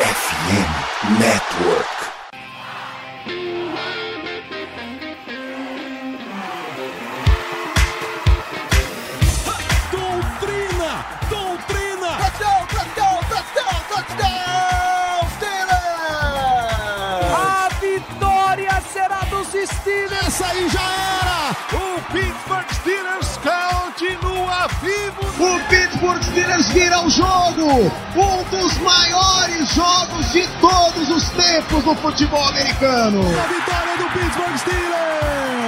FM Network. Steelers! A vitória será dos Steelers! Essa aí já era! O Pittsburgh O Pittsburgh Steelers vira o jogo! Um dos maiores jogos de todos os tempos no futebol americano! A vitória do Pittsburgh Steelers!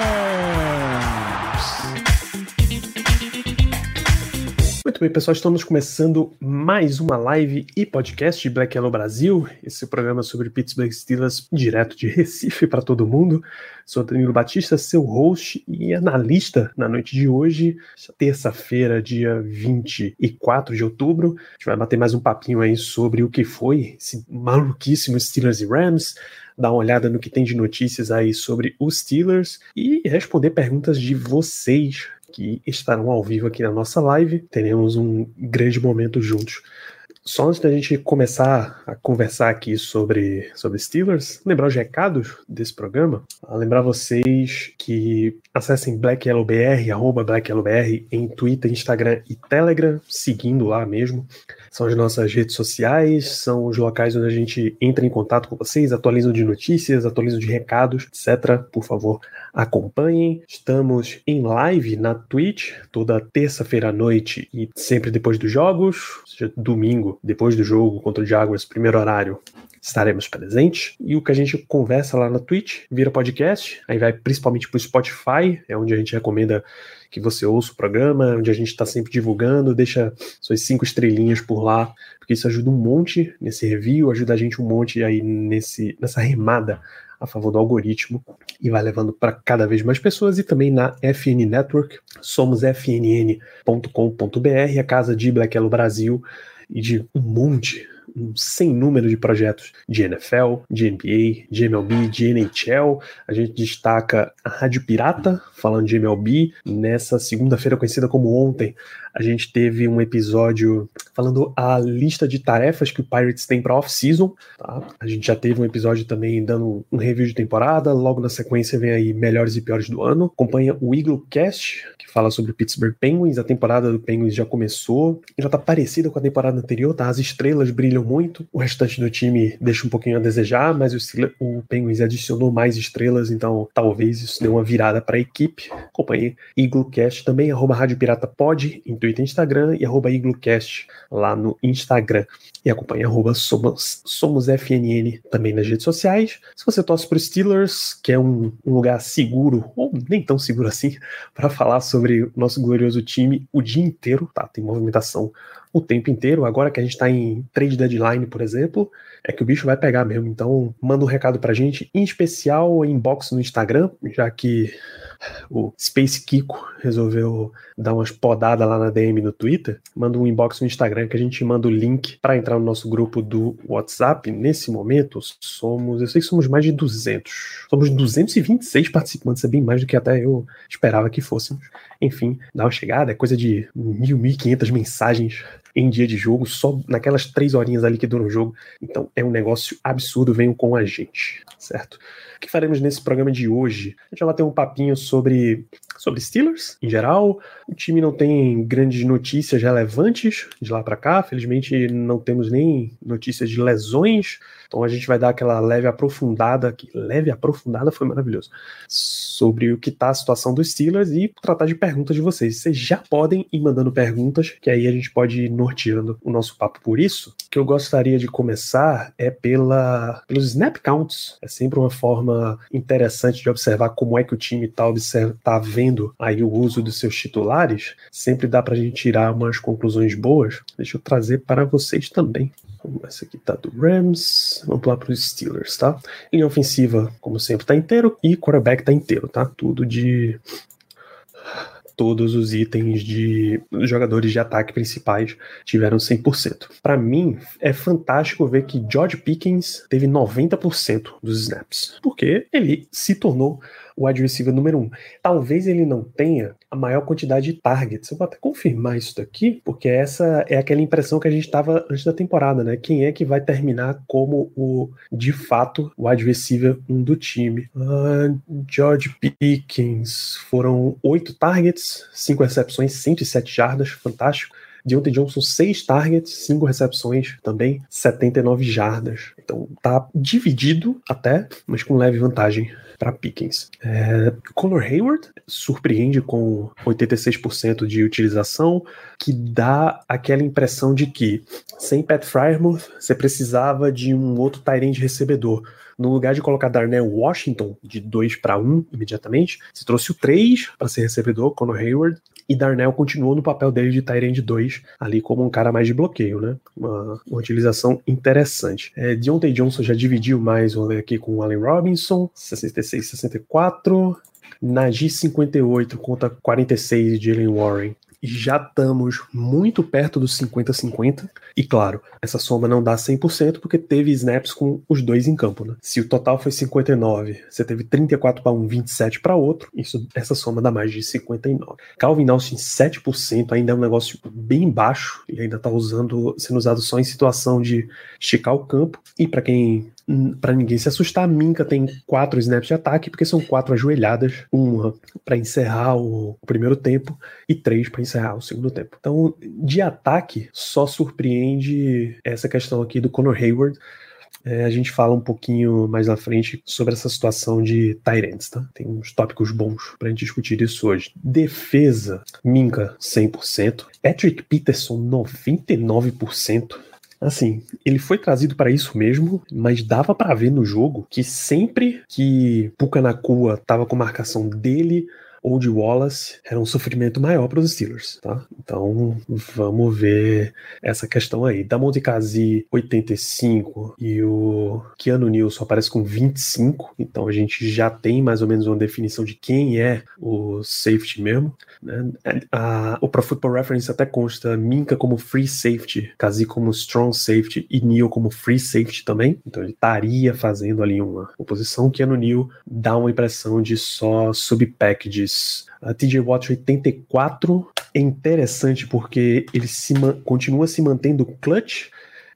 Muito bem, pessoal, estamos começando mais uma live e podcast de Black Yellow Brasil, esse programa sobre Pittsburgh Steelers direto de Recife para todo mundo. Sou Danilo Batista, seu host e analista na noite de hoje, terça-feira, dia 24 de outubro. A gente vai bater mais um papinho aí sobre o que foi esse maluquíssimo Steelers e Rams, dar uma olhada no que tem de notícias aí sobre os Steelers e responder perguntas de vocês que estarão ao vivo aqui na nossa live. Teremos um grande momento juntos. Só antes da gente começar a conversar aqui sobre, sobre Steelers, lembrar os recados desse programa, lembrar vocês que acessem BlackYellowBR, arroba BlackYellowBR em Twitter, Instagram e Telegram, seguindo lá mesmo. São as nossas redes sociais, são os locais onde a gente entra em contato com vocês, atualizam de notícias, atualizam de recados, etc. Por favor, acompanhem. Estamos em live na Twitch, toda terça-feira à noite e sempre depois dos jogos, ou seja, domingo, depois do jogo contra o Jaguars, primeiro horário, estaremos presentes. E o que a gente conversa lá na Twitch vira podcast, aí vai principalmente para o Spotify, é onde a gente recomenda que você ouça o programa, onde a gente está sempre divulgando, deixa suas cinco estrelinhas por lá, porque isso ajuda um monte nesse review, ajuda a gente um monte aí nesse, nessa remada a favor do algoritmo e vai levando para cada vez mais pessoas e também na FN Network, somos fnn.com.br, a casa de Black Yellow Brasil e de um monte um sem número de projetos de NFL, de NBA, de MLB, de NHL. A gente destaca a Rádio Pirata, falando de MLB. Nessa segunda-feira, conhecida como ontem, a gente teve um episódio falando a lista de tarefas que o Pirates tem para off-season. Tá? A gente já teve um episódio também dando um review de temporada. Logo na sequência vem aí melhores e piores do ano. Acompanha o Eagle Cast, que fala sobre o Pittsburgh Penguins. A temporada do Penguins já começou. Já tá parecida com a temporada anterior, tá? As estrelas brilham muito. O restante do time deixa um pouquinho a desejar, mas o, Steelers, o Penguins adicionou mais estrelas, então talvez isso dê uma virada para a equipe. Acompanhe Eagle Cast também, arroba Rádio Pirata Pod, em Twitter e Instagram, e arroba EagleCast lá no Instagram. E acompanhe arroba Somos, Somos FNN também nas redes sociais. Se você torce para Steelers, que é um, um lugar seguro, ou nem tão seguro assim, para falar sobre o nosso glorioso time o dia inteiro, tá? Tem movimentação o tempo inteiro. Agora que a gente está em trade deadline, por exemplo, é que o bicho vai pegar mesmo. Então, manda um recado pra gente, em especial inbox no Instagram, já que o Space Kiko resolveu dar umas podadas lá na DM no Twitter. Manda um inbox no Instagram que a gente manda o link para entrar no nosso grupo do WhatsApp. Nesse momento, somos, eu sei que somos mais de 200. Somos 226 participantes, é bem mais do que até eu esperava que fôssemos. Enfim, dá uma chegada, é coisa de mil, mil e quinhentas mensagens em dia de jogo, só naquelas três horinhas ali que dura o jogo. Então é um negócio absurdo, venham com a gente, certo? Que faremos nesse programa de hoje? A gente vai bater um papinho sobre, sobre Steelers em geral. O time não tem grandes notícias relevantes de lá para cá, felizmente não temos nem notícias de lesões. Então a gente vai dar aquela leve aprofundada, que leve aprofundada foi maravilhoso, sobre o que tá a situação dos Steelers e tratar de perguntas de vocês. Vocês já podem ir mandando perguntas, que aí a gente pode ir norteando o nosso papo por isso. O que eu gostaria de começar é pela, pelos snap counts. É sempre uma forma interessante de observar como é que o time tá, observa, tá vendo aí o uso dos seus titulares. Sempre dá pra gente tirar umas conclusões boas. Deixa eu trazer para vocês também. Essa aqui tá do Rams. Vamos lá para os Steelers, tá? Linha ofensiva, como sempre, tá inteiro. E quarterback tá inteiro, tá? Tudo de. Todos os itens de jogadores de ataque principais tiveram 100%. Para mim, é fantástico ver que George Pickens teve 90% dos snaps, porque ele se tornou o wide receiver número um. Talvez ele não tenha a maior quantidade de targets. Eu vou até confirmar isso daqui, porque essa é aquela impressão que a gente estava antes da temporada, né? Quem é que vai terminar como o, de fato, o wide receiver um do time? Uh, George Pickens foram oito targets, cinco recepções, 107 jardas, fantástico. Deontay Johnson, 6 targets, 5 recepções, também 79 jardas. Então tá dividido até, mas com leve vantagem para Pickens. É, Conor Hayward surpreende com 86% de utilização, que dá aquela impressão de que sem Pat Frymouth você precisava de um outro Tyrande recebedor. No lugar de colocar Darnell Washington de 2 para 1 imediatamente, você trouxe o 3 para ser recebedor, Conor Hayward, e Darnell continuou no papel dele de Tyrande 2, ali como um cara mais de bloqueio, né? Uma, uma utilização interessante. É, Deontay Johnson já dividiu mais, ver aqui com o Allen Robinson, 66, 64. Najee 58 contra 46 de Jalen Warren já estamos muito perto dos 50-50. E claro, essa soma não dá 100% porque teve snaps com os dois em campo. Né? Se o total foi 59, você teve 34 para um, 27 para outro, isso, essa soma dá mais de 59. Calvin Austin 7% ainda é um negócio bem baixo e ainda está usando, sendo usado só em situação de esticar o campo. E para quem para ninguém se assustar, a Minka tem quatro snaps de ataque, porque são quatro ajoelhadas, uma para encerrar o, primeiro tempo e três para encerrar o segundo tempo. Então, de ataque, só surpreende essa questão aqui do Conor Hayward. É, a gente fala um pouquinho mais na frente sobre essa situação de Tyrants, tá? Tem uns tópicos bons pra gente discutir isso hoje. Defesa, Minka 100%, Patrick Peterson 99%. Assim, ele foi trazido para isso mesmo, mas dava para ver no jogo que sempre que Puka Nakua tava com marcação dele ou de Wallace era um sofrimento maior para os Steelers, tá? Então vamos ver essa questão aí. Da Kazi 85 e o Keanu Neal só aparece com 25, então a gente já tem mais ou menos uma definição de quem é o safety mesmo. Né? A, o Pro Football Reference até consta Minka como free safety, Kazi como strong safety e Neal como free safety também, então ele estaria fazendo ali uma oposição. Keanu Neal dá uma impressão de só sub-packages a TJ Watt 84 é interessante porque ele se continua se mantendo clutch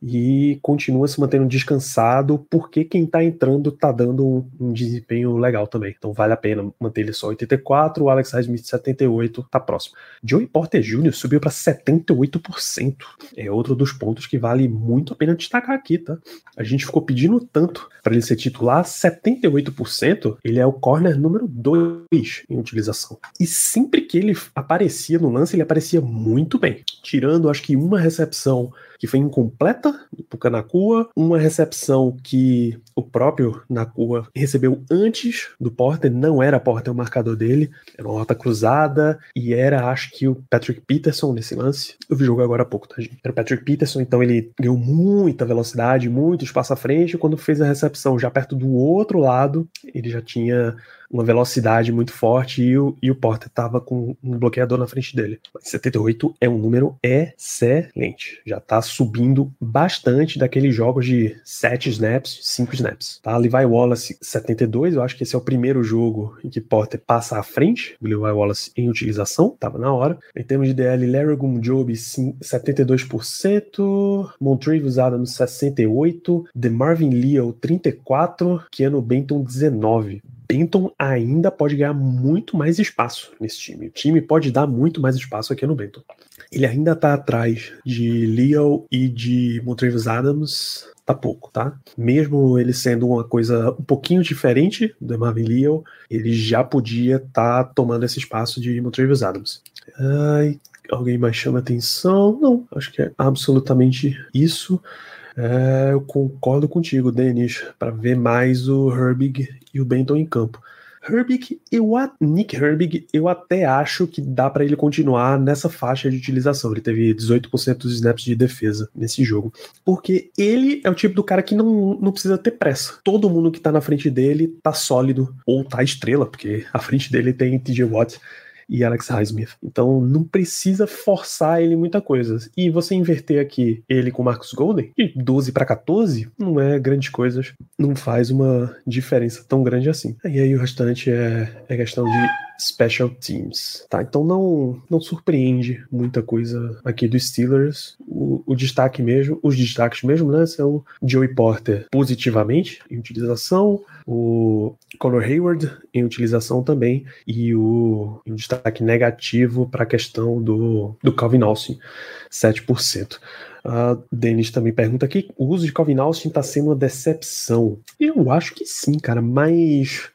e continua se mantendo descansado, porque quem está entrando está dando um, um, desempenho legal também. Então vale a pena manter ele só 84, o Alex Highsmith 78, tá próximo. Joey Porter Jr. subiu para 78%. É outro dos pontos que vale muito a pena destacar aqui, tá? A gente ficou pedindo tanto para ele ser titular, 78%, ele é o corner número 2 em utilização. E sempre que ele aparecia no lance, ele aparecia muito bem, tirando acho que uma recepção que foi incompleta pro Nakua, uma recepção que o próprio Nakua recebeu antes do Porter, não era Porter o marcador dele, era uma rota cruzada e era, acho que o Patrick Peterson nesse lance. Eu vi o jogo agora há pouco, tá, gente? Era o Patrick Peterson, então ele ganhou muita velocidade, muito espaço à frente, e quando fez a recepção já perto do outro lado, ele já tinha uma velocidade muito forte e o, e o Porter estava com um bloqueador na frente dele. 78 é um número excelente. Já está subindo bastante daqueles jogos de 7 snaps, 5 snaps. Tá? Levi Wallace 72, eu acho que esse é o primeiro jogo em que Porter passa à frente do Levi Wallace em utilização, estava na hora. Em termos de DL, Larry Gumjob 72%, Montravius Adams 68%, DeMarvin Leal 34%, Keanu Benton 19%. Benton ainda pode ganhar muito mais espaço nesse time. O time pode dar muito mais espaço aqui no Benton. Ele ainda tá atrás de Leo e de Montravius Adams, tá pouco, tá? Mesmo ele sendo uma coisa um pouquinho diferente do Marvin Leo, ele já podia estar tá tomando esse espaço de Montravius Adams. Ai, alguém mais chama atenção? Não, acho que é absolutamente isso. É, eu concordo contigo, Denis, para ver mais o Herbig e o Benton em campo. Herbig, eu, Nick Herbig, eu até acho que dá para ele continuar nessa faixa de utilização. Ele teve 18% dos snaps de defesa nesse jogo. Porque ele é o tipo do cara que não, não precisa ter pressa. Todo mundo que tá na frente dele tá sólido, ou tá estrela, porque à frente dele tem TJ Watt e Alex Highsmith. Então não precisa forçar ele muita coisa. E você inverter aqui ele com Marcus Golden, de 12 para 14, não é grande coisa, não faz uma diferença tão grande assim. E aí o restante é, é questão de special teams, tá? Então não não surpreende muita coisa aqui dos Steelers. O, o, destaque mesmo, os destaques mesmo, né, são Joey Porter positivamente em utilização, o Conor Hayward em utilização também e o um destaque negativo para a questão do, do Calvin Austin, 7%. A Denis também pergunta aqui: o uso de Calvin Austin está sendo uma decepção? Eu acho que sim, cara, mas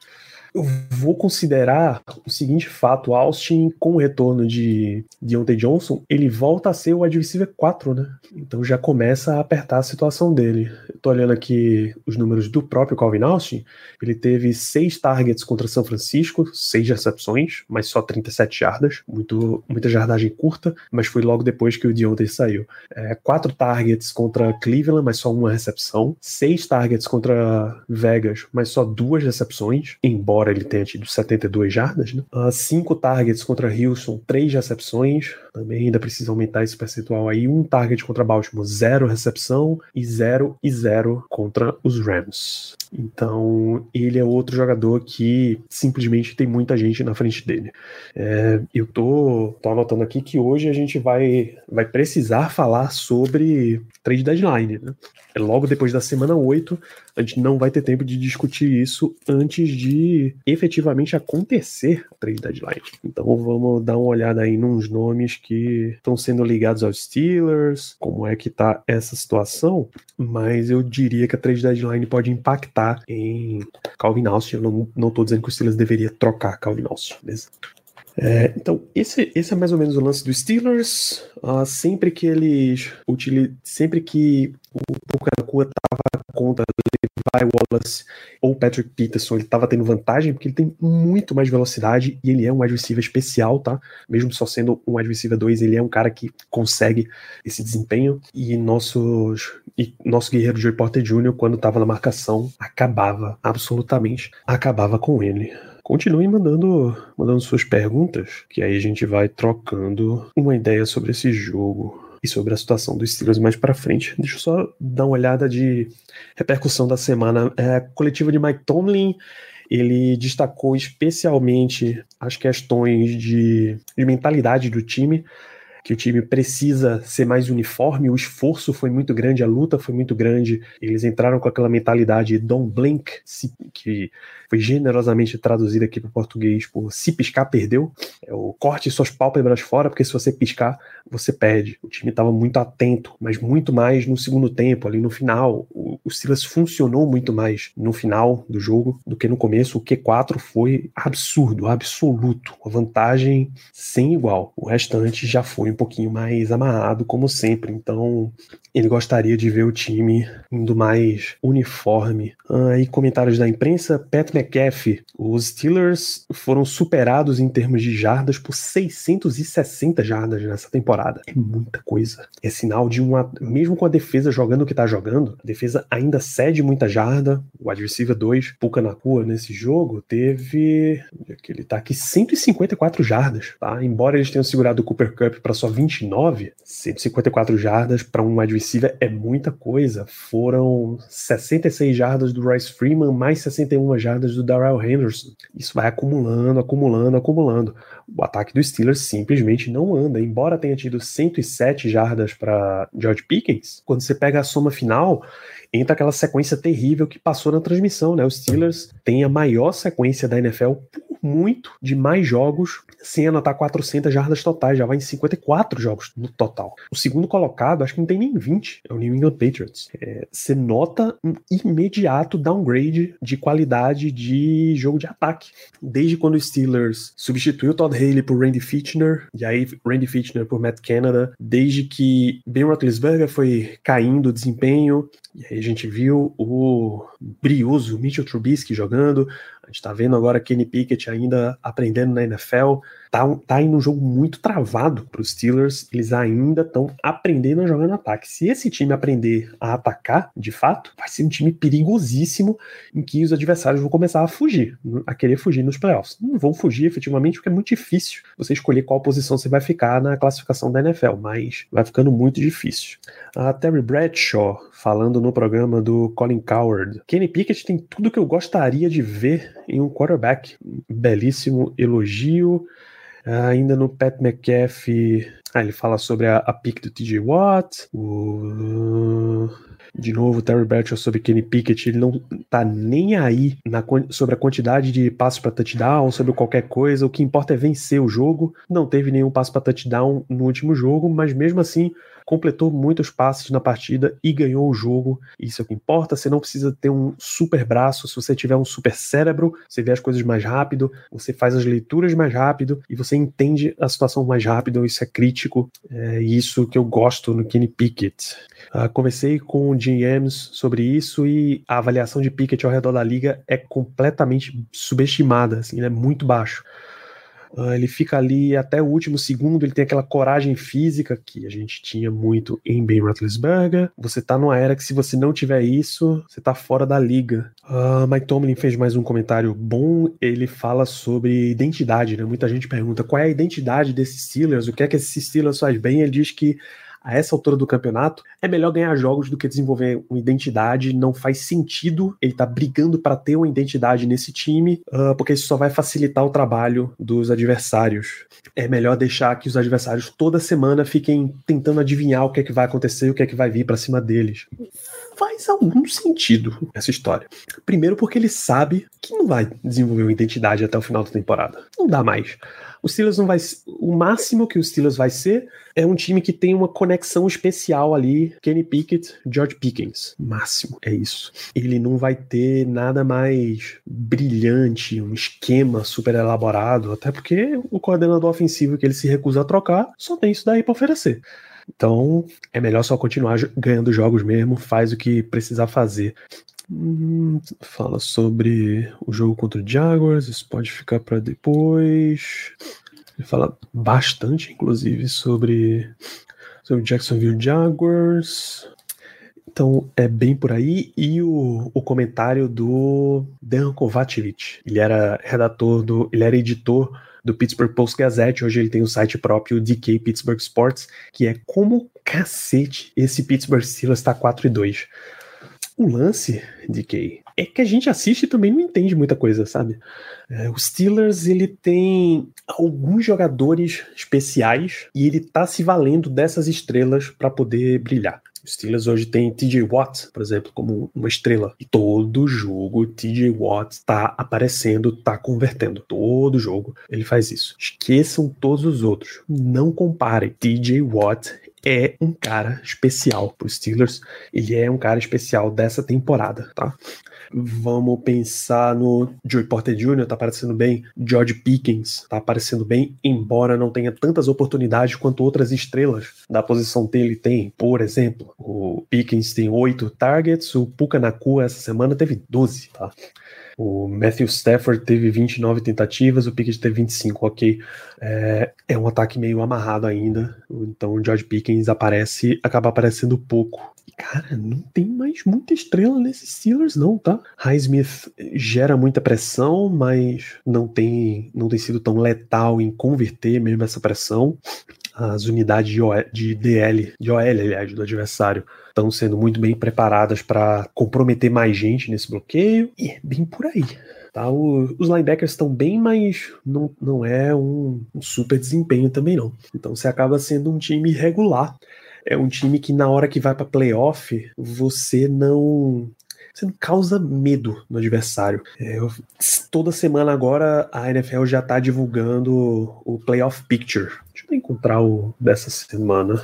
eu vou considerar o seguinte fato: Austin, com o retorno de Deontay Johnson, ele volta a ser o wide receiver 4, né? Então já começa a apertar a situação dele. Eu tô olhando aqui os números do próprio Calvin Austin. Ele teve seis targets contra São Francisco, seis recepções, mas só 37 jardas. Muito, muita jardagem curta, mas foi logo depois que o Deontay saiu. É, quatro targets contra Cleveland, mas só uma recepção. Seis targets contra Vegas, mas só duas recepções, embora embora ele tenha tido 72 jardas, né? Uh, cinco targets contra Houston, três recepções, também ainda precisa aumentar esse percentual aí. Um target contra Baltimore, zero recepção, e zero e zero contra os Rams. Então, ele é outro jogador que simplesmente tem muita gente na frente dele. É, eu tô, tô anotando aqui que hoje a gente vai, vai precisar falar sobre trade deadline, né? É logo depois da semana 8, a gente não vai ter tempo de discutir isso antes de efetivamente acontecer a trade deadline. Então vamos dar uma olhada aí nos nomes que estão sendo ligados aos Steelers, como é que tá essa situação, mas eu diria que a trade deadline pode impactar em Calvin Austin. Eu não, não tô dizendo que o Steelers deveria trocar Calvin Austin, beleza? É, então, esse, esse é mais ou menos o lance dos Steelers. Uh, sempre que eles utilizam. Sempre que o Pucanacua estava contra Levi Wallace ou Patrick Peterson, ele estava tendo vantagem porque ele tem muito mais velocidade e ele é um receiver especial, tá? Mesmo só sendo um receiver 2, ele é um cara que consegue esse desempenho. E nossos e nosso guerreiro Joey Porter Jr., quando estava na marcação, acabava, absolutamente, acabava com ele. Continuem mandando, mandando suas perguntas, que aí a gente vai trocando uma ideia sobre esse jogo e sobre a situação dos Steelers mais para frente. Deixa eu só dar uma olhada de repercussão da semana. É, coletiva de Mike Tomlin ele destacou especialmente as questões de, de mentalidade do time que o time precisa ser mais uniforme, o esforço foi muito grande, a luta foi muito grande. Eles entraram com aquela mentalidade don't blink, que foi generosamente traduzida aqui para o português por se piscar, perdeu. É o corte suas pálpebras fora, porque se você piscar, você perde. O time estava muito atento, mas muito mais no segundo tempo, ali no final. O, o Silas funcionou muito mais no final do jogo do que no começo. O Q4 foi absurdo, absoluto. Uma vantagem sem igual. O restante já foi um pouquinho mais amarrado, como sempre. Então, ele gostaria de ver o time indo mais uniforme. Ah, e comentários da imprensa: Pat McAfee, os Steelers foram superados em termos de jardas por 660 jardas nessa temporada. É muita coisa. É sinal de uma. Mesmo com a defesa jogando o que tá jogando, a defesa ainda cede muita jarda. O wide receiver 2, Puka Nakua, nesse jogo, teve. Onde é que ele tá aqui? 154 jardas, tá? Embora eles tenham segurado o Cooper Cup para só 29, 154 jardas para um receiver é muita coisa. Foram 66 jardas do Rice Freeman, mais 61 jardas do Darrell Henderson. Isso vai acumulando, acumulando, acumulando. O ataque dos Steelers simplesmente não anda. Embora tenha tido 107 jardas para George Pickens, quando você pega a soma final, entra aquela sequência terrível que passou na transmissão, né? Os Steelers têm a maior sequência da NFL por muito de mais jogos sem anotar 400 jardas totais, já vai em 54 jogos no total. O segundo colocado, acho que não tem nem 20, é o New England Patriots. É, você nota um imediato downgrade de qualidade de jogo de ataque. Desde quando o Steelers substituiu Todd Haley por Randy Fitchner, e aí Randy Fitchner por Matt Canada, desde que Ben Roethlisberger foi caindo o desempenho, e aí a gente viu o brioso Mitchell Trubisky jogando, gente tá vendo agora Kenny Pickett ainda aprendendo na NFL. Tá, tá indo um jogo muito travado para os Steelers. Eles ainda estão aprendendo a jogar no ataque. Se esse time aprender a atacar, de fato, vai ser um time perigosíssimo em que os adversários vão começar a fugir, a querer fugir nos playoffs. Não vão fugir efetivamente porque é muito difícil você escolher qual posição você vai ficar na classificação da NFL, mas vai ficando muito difícil. A Terry Bradshaw falando no programa do Colin Coward. Kenny Pickett tem tudo que eu gostaria de ver em um quarterback. Belíssimo elogio. Ainda no Pat McAfee, ah, ele fala sobre a, a pick do TJ Watt, o, de novo, Terry Bradshaw sobre Kenny Pickett, ele não tá nem aí na, sobre a quantidade de passos para touchdown, sobre qualquer coisa, o que importa é vencer o jogo. Não teve nenhum passo para touchdown no último jogo, mas mesmo assim completou muitos passes na partida e ganhou o jogo. Isso é o que importa. Você não precisa ter um super braço. Se você tiver um super cérebro, você vê as coisas mais rápido, você faz as leituras mais rápido e você entende a situação mais rápido. Isso é crítico. É isso que eu gosto no Kenny Pickett. Uh, conversei com GMs sobre isso e a avaliação de Pickett ao redor da liga é completamente subestimada. Assim, é muito baixo. Uh, ele fica ali até o último segundo, ele tem aquela coragem física que a gente tinha muito em Ben Roethlisberger. Você tá numa era que se você não tiver isso, você tá fora da liga. Uh, Mike Tomlin fez mais um comentário bom, ele fala sobre identidade, né? Muita gente pergunta qual é a identidade desses Steelers, o que é que esses Steelers faz bem, ele diz que a essa altura do campeonato, é melhor ganhar jogos do que desenvolver uma identidade. Não faz sentido ele tá brigando para ter uma identidade nesse time, uh, porque isso só vai facilitar o trabalho dos adversários. É melhor deixar que os adversários toda semana fiquem tentando adivinhar o que é que vai acontecer e o que é que vai vir para cima deles. Faz algum sentido essa história. Primeiro, porque ele sabe que não vai desenvolver uma identidade até o final da temporada. Não dá mais. O Steelers não vai. O máximo que o Steelers vai ser é um time que tem uma conexão especial ali. Kenny Pickett, George Pickens. Máximo, é isso. Ele não vai ter nada mais brilhante, um esquema super elaborado, até porque o coordenador ofensivo que ele se recusa a trocar só tem isso daí para oferecer. Então, é melhor só continuar ganhando jogos mesmo, faz o que precisar fazer. Hum, fala sobre o jogo contra o Jaguars, isso pode ficar para depois. Ele fala bastante, inclusive, sobre, o Jacksonville Jaguars. Então é bem por aí. E o, o comentário do Dan Kovacevic. Ele era redator do. Ele era editor do Pittsburgh Post Gazette. Hoje ele tem o um site próprio, DK Pittsburgh Sports, que é como cacete esse Pittsburgh Steelers está 4 e 2. O lance Kay é que a gente assiste e também não entende muita coisa, sabe? É, o Steelers ele tem alguns jogadores especiais e ele tá se valendo dessas estrelas para poder brilhar. O Steelers hoje tem TJ Watt, por exemplo, como uma estrela. E todo jogo TJ Watt tá aparecendo, tá convertendo. Todo jogo ele faz isso. Esqueçam todos os outros. Não comparem. TJ Watt é um cara especial para os Steelers. Ele é um cara especial dessa temporada, tá? Vamos pensar no Joey Porter Jr., tá aparecendo bem. George Pickens tá aparecendo bem, embora não tenha tantas oportunidades quanto outras estrelas da posição dele tem. Por exemplo, o Pickens tem oito targets, o Puka Nakua essa semana teve 12, tá? O Matthew Stafford teve 29 tentativas, o Pickett teve 25, ok. É, é, um ataque meio amarrado ainda, então o George Pickens aparece, acaba aparecendo pouco. E, cara, não tem mais muita estrela nesses Steelers, não, tá? Highsmith gera muita pressão, mas não tem, não tem sido tão letal em converter mesmo essa pressão as unidades de, de DL, de OL, aliás, do adversário, estão sendo muito bem preparadas para comprometer mais gente nesse bloqueio, e é bem por aí. Tá? O, os linebackers estão bem, mas não, não é um, um super desempenho também não. Então você acaba sendo um time regular. É um time que na hora que vai para playoff, você não você não causa medo no adversário. É, eu, toda semana agora a NFL já tá divulgando o Playoff Picture. Encontrar o dessa semana.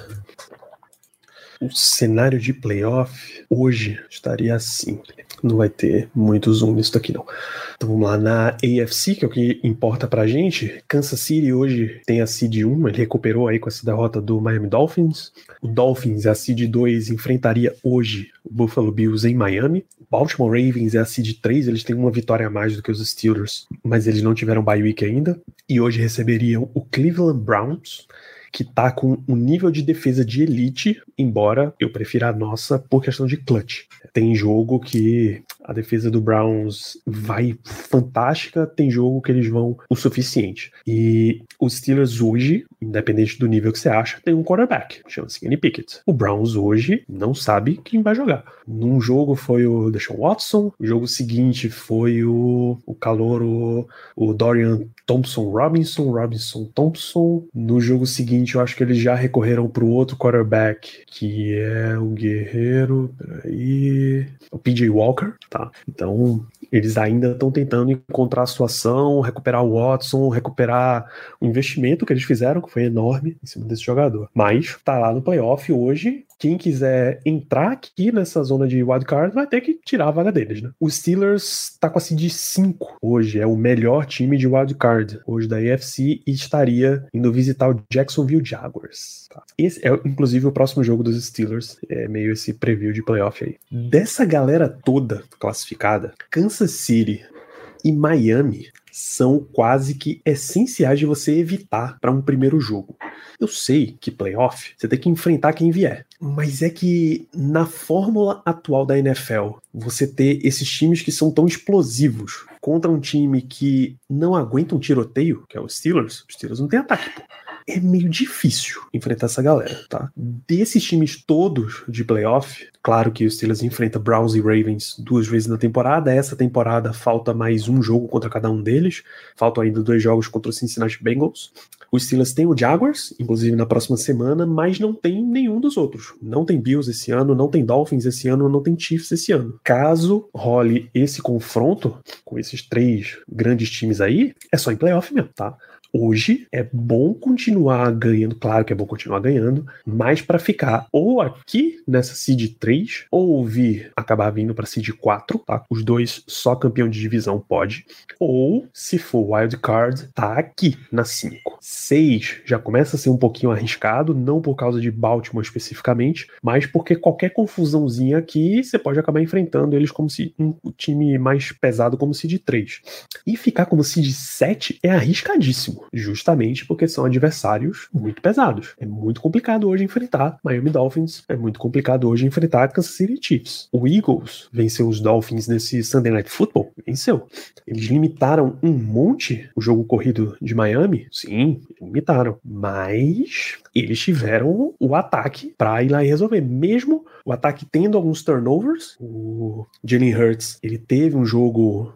O cenário de playoff hoje estaria assim. Não vai ter muito zoom nisso aqui, não. Então vamos lá, na AFC, que é o que importa pra gente, Kansas City hoje tem a seed 1, ele recuperou aí com essa derrota do Miami Dolphins. O Dolphins, a seed 2, enfrentaria hoje o Buffalo Bills em Miami. Baltimore Ravens é a seed 3, eles têm uma vitória a mais do que os Steelers, mas eles não tiveram bye week ainda. E hoje receberiam o Cleveland Browns, que tá com um nível de defesa de elite, embora eu prefira a nossa por questão de clutch. Tem jogo que a defesa do Browns vai fantástica, tem jogo que eles vão o suficiente. E os Steelers hoje, independente do nível que você acha, tem um quarterback, chama-se Kenny Pickett. O Browns hoje não sabe quem vai jogar. Num jogo foi o Deshaun Watson, o jogo seguinte foi o, o calor, o, o Dorian Thompson Robinson, Robinson Thompson. No jogo seguinte, eu acho que eles já recorreram para o outro quarterback, que é o Guerreiro, peraí, o PJ Walker, tá? Então, eles ainda estão tentando encontrar a situação, recuperar o Watson, recuperar o investimento que eles fizeram, que foi enorme em cima desse jogador. Mas tá lá no playoff hoje. Quem quiser entrar aqui nessa zona de wildcard vai ter que tirar a vaga deles, né? O Steelers tá com a seed 5 hoje, é o melhor time de wildcard hoje da AFC e estaria indo visitar o Jacksonville Jaguars. Tá? Esse é, inclusive, o próximo jogo dos Steelers, é meio esse preview de playoff aí. Dessa galera toda classificada, Kansas City e Miami são quase que essenciais de você evitar para um primeiro jogo. Eu sei que playoff você tem que enfrentar quem vier, mas é que na fórmula atual da NFL, você ter esses times que são tão explosivos contra um time que não aguenta um tiroteio, que é o Steelers, os Steelers não tem ataque, pô é meio difícil enfrentar essa galera, tá? Desses times todos de playoff, claro que os Steelers enfrenta Browns e Ravens duas vezes na temporada. Essa temporada falta mais um jogo contra cada um deles. Faltam ainda dois jogos contra os Cincinnati Bengals. Os Steelers têm o Jaguars, inclusive na próxima semana, mas não tem nenhum dos outros. Não tem Bills esse ano, não tem Dolphins esse ano, não tem Chiefs esse ano. Caso role esse confronto com esses três grandes times aí, é só em playoff mesmo, tá? Hoje é bom continuar ganhando, claro que é bom continuar ganhando, mas para ficar ou aqui nessa seed 3 ou vir acabar vindo para seed 4, tá? Os dois só campeão de divisão pode, ou se for wild card, tá aqui na 5. 6 já começa a ser um pouquinho arriscado, não por causa de Baltimore especificamente, mas porque qualquer confusãozinha aqui você pode acabar enfrentando eles como se um time mais pesado como seed 3. E ficar como seed 7 é arriscadíssimo justamente porque são adversários muito pesados. É muito complicado hoje enfrentar Miami Dolphins, é muito complicado hoje enfrentar Kansas City Chiefs. O Eagles venceu os Dolphins nesse Sunday Night Football? Venceu. Eles limitaram um monte o jogo corrido de Miami? Sim, limitaram. Mas eles tiveram o ataque para ir lá e resolver. Mesmo o ataque tendo alguns turnovers, o Jalen Hurts, ele teve um jogo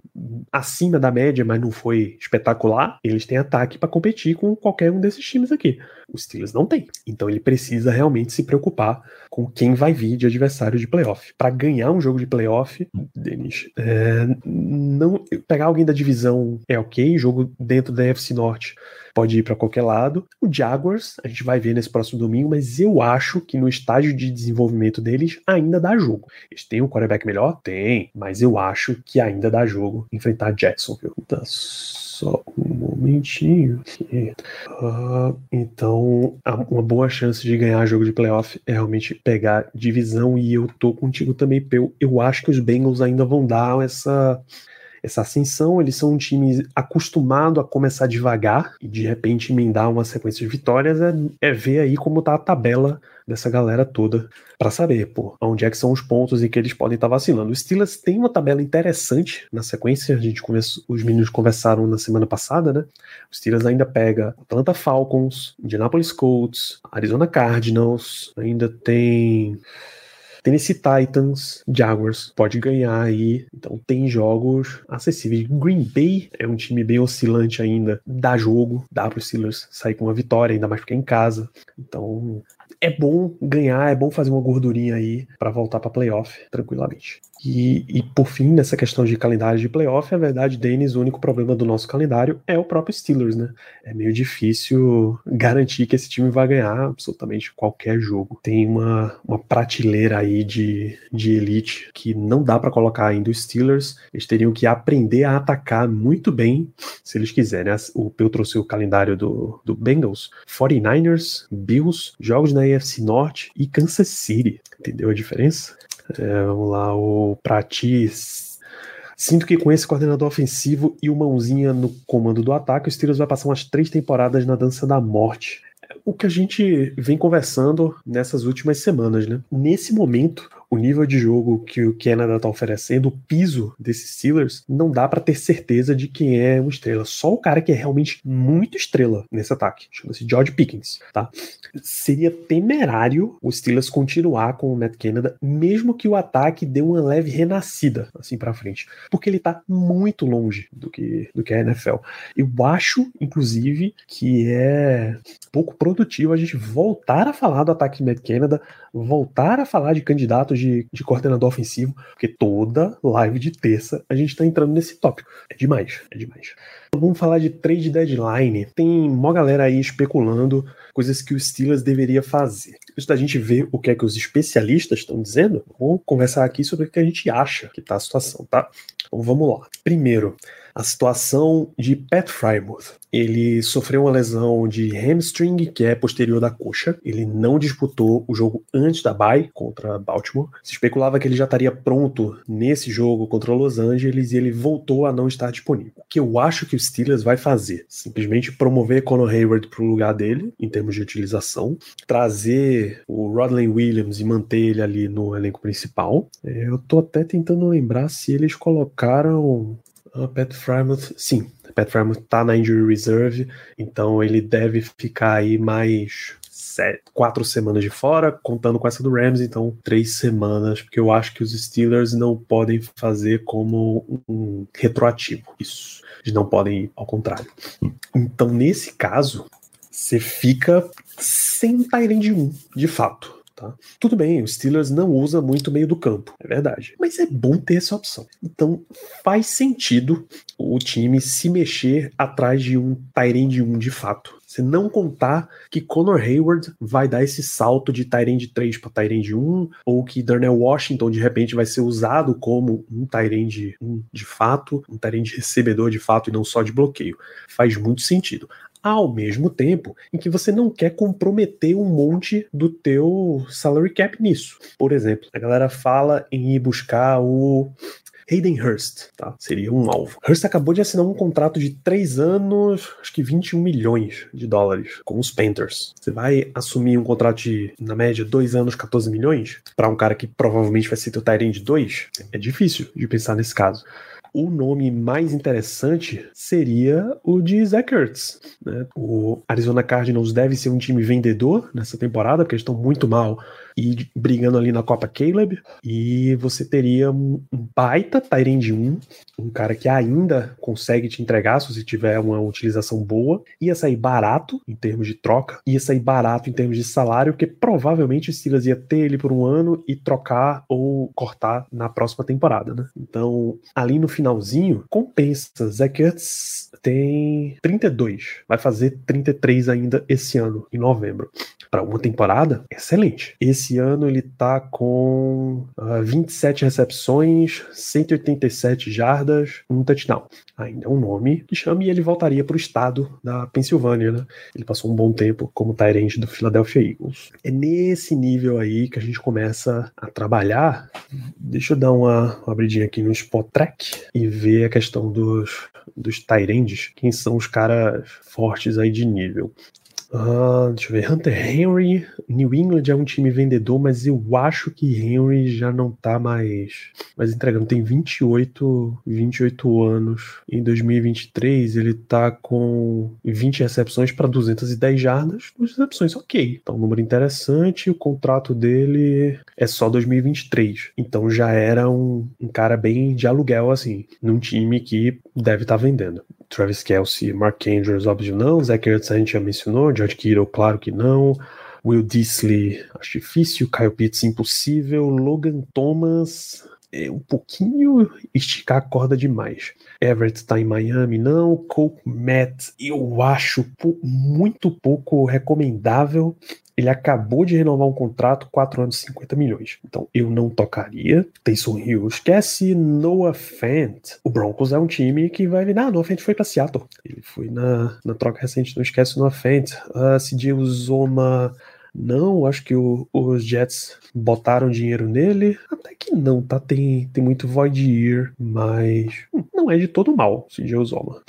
acima da média, mas não foi espetacular. Eles têm ataque para competir com qualquer um desses times aqui. Os Steelers não tem. Então ele precisa realmente se preocupar com quem vai vir de adversário de playoff. Para ganhar um jogo de playoff, Denis, é, não pegar alguém da divisão é ok, jogo dentro da FC Norte pode ir para qualquer lado. O Jaguars, a gente vai ver nesse próximo domingo, mas eu acho que no estágio de desenvolvimento deles ainda dá jogo. Eles têm um quarterback melhor? Tem, mas eu acho que ainda dá jogo enfrentar Jacksonville. Tá só um momentinho. Uh, então, uma boa chance de ganhar jogo de playoff é realmente pegar divisão e eu tô contigo também, eu, eu acho que os Bengals ainda vão dar essa essa ascensão. Eles são um time acostumado a começar devagar e de repente emendar uma sequência de vitórias. É, é ver aí como tá a tabela dessa galera toda para saber, pô, onde é que são os pontos e que eles podem estar tá vacilando. O Steelers tem uma tabela interessante na sequência, a gente conversa, os meninos conversaram na semana passada, né? O Steelers ainda pega Atlanta Falcons, Indianapolis Colts, Arizona Cardinals, ainda tem Tennessee Titans, Jaguars pode ganhar aí. Então tem jogos acessíveis. Green Bay é um time bem oscilante ainda. Dá jogo, dá para os Steelers sair com uma vitória, ainda mais porque é em casa. Então é bom ganhar, é bom fazer uma gordurinha aí para voltar para playoff tranquilamente. E, e, por fim, nessa questão de calendário de playoff, a verdade, Denis, o único problema do nosso calendário é o próprio Steelers, né? É meio difícil garantir que esse time vai ganhar absolutamente qualquer jogo. Tem uma, uma prateleira aí de, de elite que não dá para colocar ainda os Steelers. Eles teriam que aprender a atacar muito bem, se eles quiserem. O Peu trouxe o calendário do, do Bengals, 49ers, Bills, jogos na AFC Norte e Kansas City. Entendeu a diferença? É, vamos lá, o Pratis. Sinto que com esse coordenador ofensivo e o mãozinha no comando do ataque, o Steelers vai passar umas três temporadas na dança da morte. O que a gente vem conversando nessas últimas semanas, né? Nesse momento, o nível de jogo que o Canada está oferecendo, o piso desses Steelers, não dá para ter certeza de quem é uma estrela. Só o cara que é realmente muito estrela nesse ataque, chama-se George Pickens, tá? Seria temerário o Steelers continuar com o Matt Canada, mesmo que o ataque dê uma leve renascida assim para frente, porque ele tá muito longe do que do que a NFL. Eu acho, inclusive, que é pouco produtivo a gente voltar a falar do ataque de Matt Canada, voltar a falar de candidatos de, de coordenador ofensivo, porque toda live de terça a gente tá entrando nesse tópico. É demais, é demais. Vamos falar de trade deadline. Tem uma galera aí especulando coisas que o Steelers deveria fazer. Antes da gente ver o que é que os especialistas estão dizendo, vamos conversar aqui sobre o que a gente acha que tá a situação, tá? Então vamos lá. Primeiro, a situação de Pat Frymouth. Ele sofreu uma lesão de hamstring, que é posterior da coxa. Ele não disputou o jogo antes da bye contra Baltimore. Se especulava que ele já estaria pronto nesse jogo contra Los Angeles e ele voltou a não estar disponível. O que eu acho que o Steelers vai fazer? Simplesmente promover Conor Hayward para o lugar dele, em termos de utilização, trazer o Rodley Williams e manter ele ali no elenco principal. É, eu tô até tentando lembrar se eles colocaram Uh, Pat Frymouth, sim, Pat Frymouth tá na injury reserve, então ele deve ficar aí mais sete, quatro semanas de fora, contando com essa do Rams, então três semanas, porque eu acho que os Steelers não podem fazer como um retroativo, isso, eles não podem ir ao contrário. Então nesse caso, você fica sem Tyrande 1, de fato. Tá? Tudo bem, o Steelers não usa muito meio do campo, é verdade. Mas é bom ter essa opção. Então faz sentido o time se mexer atrás de um Tyrande 1 de fato. Se não contar que Conor Hayward vai dar esse salto de Tyrande 3 para Tyrande 1, ou que Darnell Washington de repente vai ser usado como um Tyrande 1 de fato, um Tyrande recebedor de fato e não só de bloqueio. Faz muito sentido ao mesmo tempo em que você não quer comprometer um monte do teu salary cap nisso. Por exemplo, a galera fala em ir buscar o Hayden Hurst, tá? Seria um alvo. Hurst acabou de assinar um contrato de 3 anos, acho que 21 milhões de dólares com os Panthers. Você vai assumir um contrato de, na média, 2 anos, 14 milhões? Para um cara que provavelmente vai ser teu Tyrant de 2? É difícil de pensar nesse caso o nome mais interessante seria o de Zach Ertz. Né? O Arizona Cardinals deve ser um time vendedor nessa temporada, porque eles estão muito mal e brigando ali na Copa Caleb. E você teria um, baita Tyrande 1, um cara que ainda consegue te entregar se você tiver uma utilização boa. Ia sair barato em termos de troca, ia sair barato em termos de salário, porque provavelmente o Steelers ia ter ele por um ano e trocar ou cortar na próxima temporada, né? Então, ali no finalzinho, compensa. Zach tem 32, vai fazer 33 ainda esse ano, em novembro. Para uma temporada, excelente. Esse ano ele tá com uh, ah, 27 recepções, 187 jardas, um touchdown. Ainda é um nome que chama e ele voltaria para o estado da Pensilvânia, né? Ele passou um bom tempo como Tyrant do Philadelphia Eagles. É nesse nível aí que a gente começa a trabalhar. Deixa eu dar uma, uma abridinha aqui no Spot e ver a questão dos, dos Tyrands, quem são os caras fortes aí de nível. Uh, deixa eu ver. Hunter Henry. New England é um time vendedor, mas eu acho que Henry já não tá mais, mais entregando. Tem 28, 28 anos. Em 2023, ele tá com 20 recepções para 210 jardas. Duas recepções, ok. Então, um número interessante. O contrato dele é só 2023. Então, já era um, um cara bem de aluguel, assim, num time que deve estar tá vendendo. Travis Kelsey, Mark Andrews, óbvio não. Zach Ertz a gente já mencionou. George Kittle, claro que não. Will Disley, acho difícil. Kyle Pitts, impossível. Logan Thomas, é um pouquinho esticar a corda demais. Everett tá em Miami, não. Cole Matt, eu acho muito pouco recomendável. Ele acabou de renovar um contrato, 4 anos, 50 milhões. Então eu não tocaria. Taysom Hill, esquece Noah Fant. O Broncos é um time que vai vir. Ah, Noah Fant foi pra Seattle. Ele foi na, na troca recente, não esquece Noah Fant. Uh, ah, CJ Uzoma Não, acho que o, os Jets botaram dinheiro nele. Até que não, tá? Tem, tem muito void year, mas hum, não é de todo mal, CJ Uzoma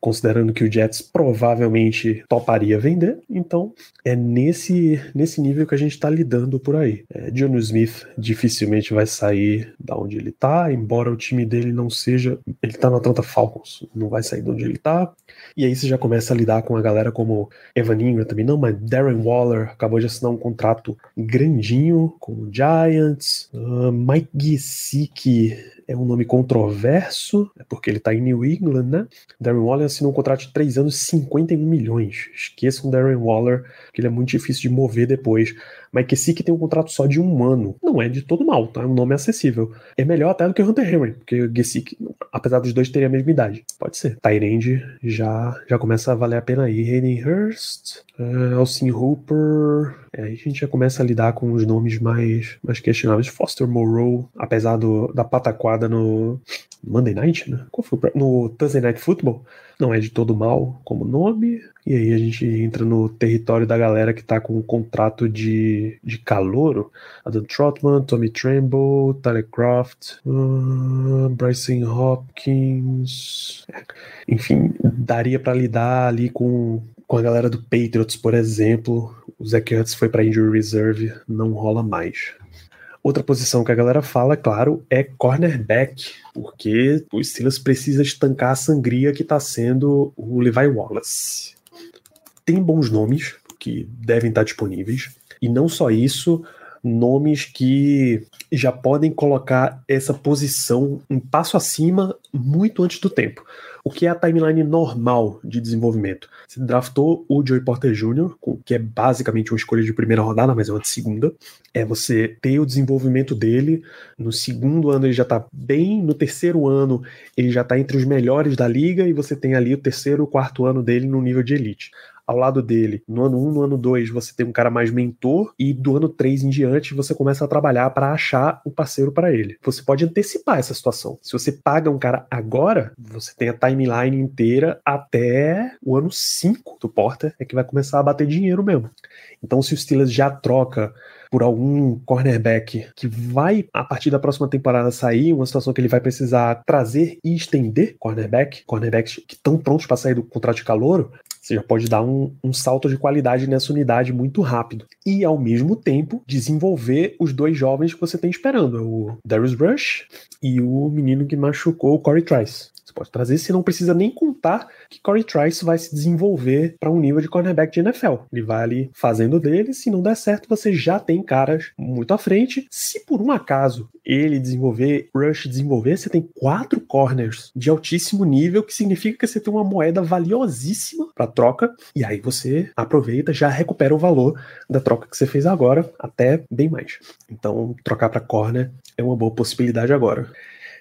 considerando que o Jets provavelmente toparia vender. Então, é nesse, nesse nível que a gente está lidando por aí. É, John Smith dificilmente vai sair da onde ele está, embora o time dele não seja. Ele está no Atlanta Falcons, não vai sair de onde ele está. E aí você já começa a lidar com a galera como Evan Ingram também, não, mas Darren Waller acabou de assinar um contrato grandinho com o Giants. Uh, Mike Gesicki é um nome controverso, é porque ele tá em New England, né? Darren Waller assinou um contrato de 3 anos, 51 milhões. Esqueçam Darren Waller, que ele é muito difícil de mover depois. Mike Gesicki tem um contrato só de um ano. Não é de todo mal, tá? É um nome acessível. É melhor até do que o Hunter Henry, porque o Gesicki, apesar dos dois terem a mesma idade. Pode ser. Tyrande já, já começa a valer a pena aí. Hayden Hurst, uh, Alcin Hooper. É, aí a gente já começa a lidar com os nomes mais, mais questionáveis. Foster Moreau, apesar do, da pataquada no Monday Night, né? Qual foi o No Thursday Night Football. Não é de todo mal como nome. E aí a gente entra no território da galera que tá com um contrato de, de calouro. Adam Trotman, Tommy Tremble, Tyler Croft, uh, Bryson Hopkins. Enfim, daria para lidar ali com, com a galera do Patriots, por exemplo. O Zach Ertz foi para injury reserve, não rola mais. Outra posição que a galera fala, claro, é cornerback, porque o Steelers precisa estancar a sangria que está sendo o Levi Wallace. Tem bons nomes que devem estar disponíveis, e não só isso, nomes que já podem colocar essa posição um passo acima muito antes do tempo. O que é a timeline normal de desenvolvimento? Você draftou o Joey Porter Jr., que é basicamente uma escolha de primeira rodada, mas é uma de segunda. É você ter o desenvolvimento dele. No segundo ano ele já tá bem, no terceiro ano ele já tá entre os melhores da liga, e você tem ali o terceiro e quarto ano dele no nível de elite ao lado dele. No ano 1, no ano 2, você tem um cara mais mentor, e do ano 3 em diante, você começa a trabalhar para achar o um parceiro para ele. Você pode antecipar essa situação. Se você paga um cara agora, você tem a timeline inteira até o ano 5 do Porter, é que vai começar a bater dinheiro mesmo. Então, se o Steelers já troca por algum cornerback que vai, a partir da próxima temporada, sair, uma situação que ele vai precisar trazer e estender cornerback, cornerbacks que estão prontos para sair do contrato de calor, você já pode dar um, um, salto de qualidade nessa unidade muito rápido. E, ao mesmo tempo, desenvolver os dois jovens que você tem esperando: o Darius Rush e o menino que machucou o Corey Trice pode trazer, você não precisa nem contar que Corey Trice vai se desenvolver para um nível de cornerback de NFL. Ele vai ali fazendo dele, se não der certo, você já tem caras muito à frente. Se por um acaso ele desenvolver, Rush desenvolver, você tem quatro corners de altíssimo nível, que significa que você tem uma moeda valiosíssima para troca, e aí você aproveita, já recupera o valor da troca que você fez agora, até bem mais. Então, trocar para corner é uma boa possibilidade agora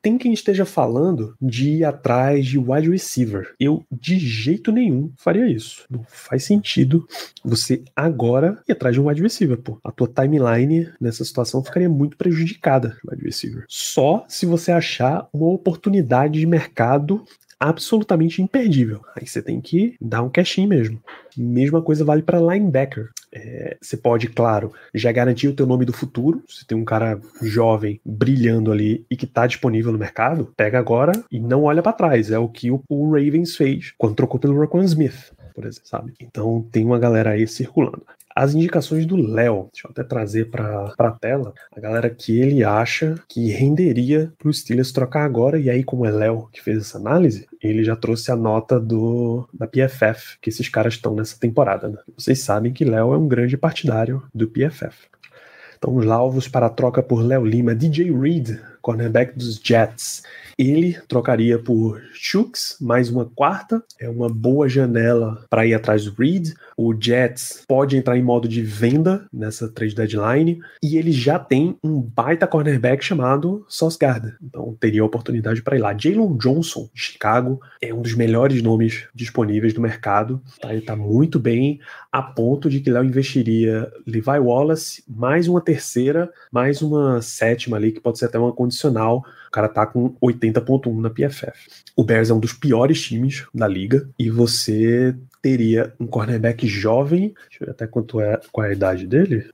tem quem esteja falando de ir atrás de wide receiver. Eu, de jeito nenhum, faria isso. Não faz sentido você agora ir atrás de um wide receiver, pô. A tua timeline nessa situação ficaria muito prejudicada, wide receiver. Só se você achar uma oportunidade de mercado absolutamente imperdível. Aí você tem que dar um cash mesmo. Mesma coisa vale para linebacker. É, você pode, claro, já garantir o teu nome do futuro. Se tem um cara jovem brilhando ali e que está disponível no mercado, pega agora e não olha para trás. É o que o, o Ravens fez quando trocou pelo Roquan Smith por exemplo, sabe? Então tem uma galera aí circulando as indicações do Léo. Deixa eu até trazer para a tela a galera que ele acha que renderia para o Steelers trocar agora. E aí, como é Léo que fez essa análise, ele já trouxe a nota do da PFF que esses caras estão nessa temporada. Né? Vocês sabem que Léo é um grande partidário do PFF. Então, os alvos para a troca por Léo Lima, DJ Reed, cornerback dos Jets. Ele trocaria por Shooks, mais uma quarta. É uma boa janela para ir atrás do Reed. O Jets pode entrar em modo de venda nessa trade deadline. E ele já tem um baita cornerback chamado Gardner. Então teria a oportunidade para ir lá. Jalen Johnson, de Chicago, é um dos melhores nomes disponíveis do mercado. Tá? Ele está muito bem, a ponto de que Léo investiria Levi Wallace, mais uma terceira, mais uma sétima ali, que pode ser até uma condição O cara tá com 80.1 na PFF. O Bears é um dos piores times da liga e você teria um cornerback jovem. Deixa eu ver até quanto é, qual é a idade dele.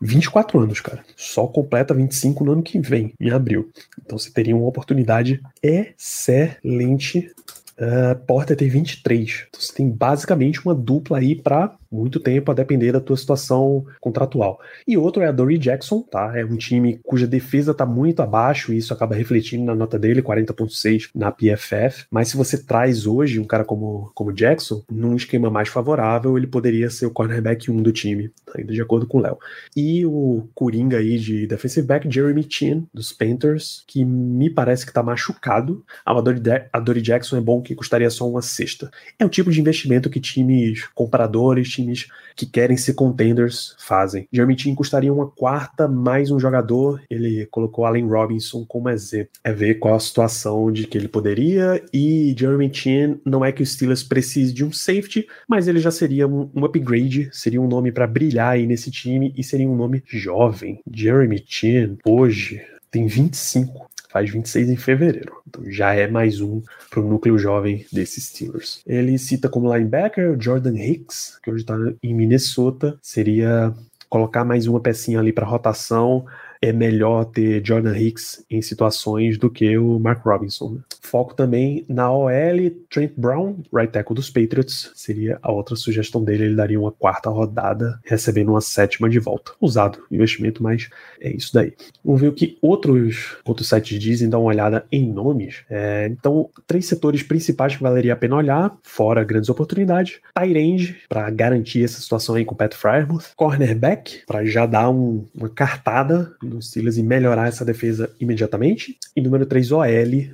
24 anos, cara. Só completa 25 no ano que vem, em abril. Então você teria uma oportunidade excelente. Uh, Porter tem 23. Então você tem basicamente uma dupla aí para muito tempo a depender da tua situação contratual. E outro é a Dory Jackson, tá? É um time cuja defesa tá muito abaixo e isso acaba refletindo na nota dele, 40.6 na PFF. Mas se você traz hoje um cara como, como Jackson, num esquema mais favorável, ele poderia ser o cornerback 1 do time, ainda de acordo com o Léo. E o Coringa aí de defensive back, Jeremy Chin, dos Panthers, que me parece que tá machucado. A Dory, a Dory Jackson é bom que custaria só uma sexta. É o tipo de investimento que times compradores, times que querem ser contenders fazem. Jeremy Chin custaria uma quarta mais um jogador. Ele colocou Allen Robinson como exemplo. É ver qual a situação de que ele poderia. E Jeremy Chin não é que o Steelers precise de um safety, mas ele já seria um, um upgrade, seria um nome para brilhar aí nesse time e seria um nome jovem. Jeremy Chin, hoje, tem 25 faz 26 em fevereiro. Então já é mais um para o núcleo jovem desses Steelers. Ele cita como linebacker o Jordan Hicks, que hoje está em Minnesota. Seria colocar mais uma pecinha ali para rotação é melhor ter Jordan Hicks em situações do que o Mark Robinson. Né? Foco também na OL, Trent Brown, right tackle dos Patriots, seria a outra sugestão dele. Ele daria uma quarta rodada, recebendo uma sétima de volta. Usado investimento, mas é isso daí. Vamos ver o que outros, outros sites dizem, dar uma olhada em nomes. É, então, três setores principais que valeria a pena olhar, fora grandes oportunidades. Tyrande, para garantir essa situação aí com o Pat Frymouth. Cornerback, para já dar um, uma cartada dos Steelers e melhorar essa defesa imediatamente. E número 3, OL,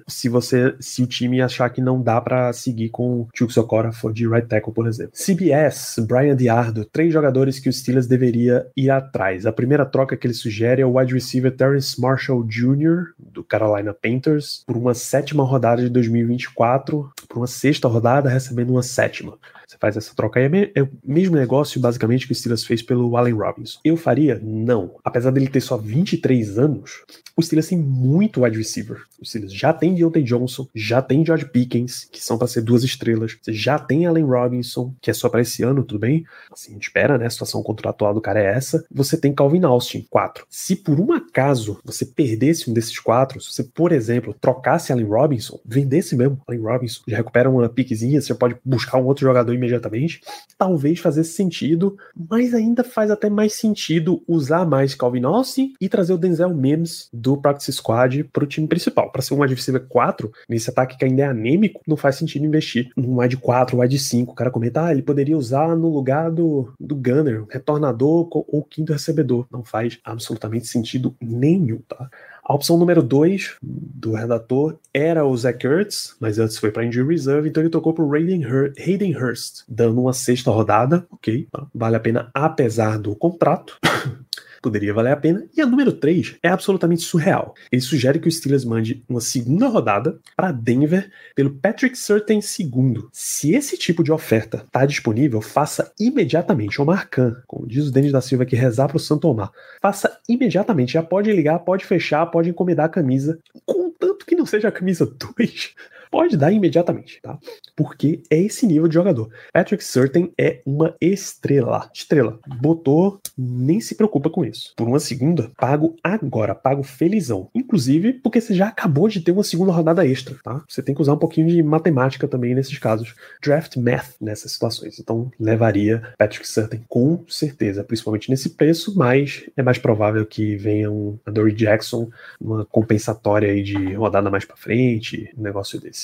se você se o time achar que não dá para seguir com o Chuck Sokora for de right tackle, por exemplo. CBS, Brian Diardo, três jogadores que o Steelers deveria ir atrás. A primeira troca que ele sugere é o wide receiver Terrence Marshall Jr., do Carolina Panthers, por uma sétima rodada de 2024, por uma sexta rodada, recebendo uma sétima. Você faz essa troca aí. É, é o mesmo negócio, basicamente, que o Steelers fez pelo Allen Robinson. Eu faria? Não. Apesar dele ter só 23 anos, o Steelers tem muito wide receiver. O Steelers já tem Deontay Johnson, já tem George Pickens, que são para ser duas estrelas. Você já tem Allen Robinson, que é só para esse ano, tudo bem? Assim, a gente espera, né? A situação contratual do cara é essa. Você tem Calvin Austin, quatro. Se por um acaso você perdesse um desses quatro, se você, por exemplo, trocasse Allen Robinson, vendesse mesmo Allen Robinson, já recupera uma piquezinha, você pode buscar um outro jogador imediatamente, talvez fazesse sentido, mas ainda faz até mais sentido usar mais Calvin Austin e trazer o Denzel Mims do practice squad pro time principal. Para ser um wide receiver 4, nesse ataque que ainda é anêmico, não faz sentido investir num wide 4, wide 5. O cara comenta, ah, ele poderia usar no lugar do, do gunner, retornador ou quinto recebedor. Não faz absolutamente sentido nenhum, tá? A opção número 2 do redator era o Zach Ertz, mas antes foi para injury reserve, então ele tocou para o Hayden Hurst, dando uma sexta rodada, ok, vale a pena apesar do contrato. poderia valer a pena. E a número 3 é absolutamente surreal. Ele sugere que o Steelers mande uma segunda rodada para Denver pelo Patrick Surtain segundo. Se esse tipo de oferta está disponível, faça imediatamente. O Marcan, como diz o Denis da Silva que rezar para o Santo Omar, faça imediatamente. Já pode ligar, pode fechar, pode encomendar a camisa, contanto que não seja a camisa 2 pode dar imediatamente, tá? Porque é esse nível de jogador. Patrick Surtain é uma estrela. Estrela. Botou, nem se preocupa com isso. Por uma segunda, pago agora, pago felizão. Inclusive, porque você já acabou de ter uma segunda rodada extra, tá? Você tem que usar um pouquinho de matemática também nesses casos. Draft math nessas situações. Então, levaria Patrick Surtain com certeza, principalmente nesse preço, mas é mais provável que venha um Dory Jackson, uma compensatória aí de rodada mais para frente, um negócio desse.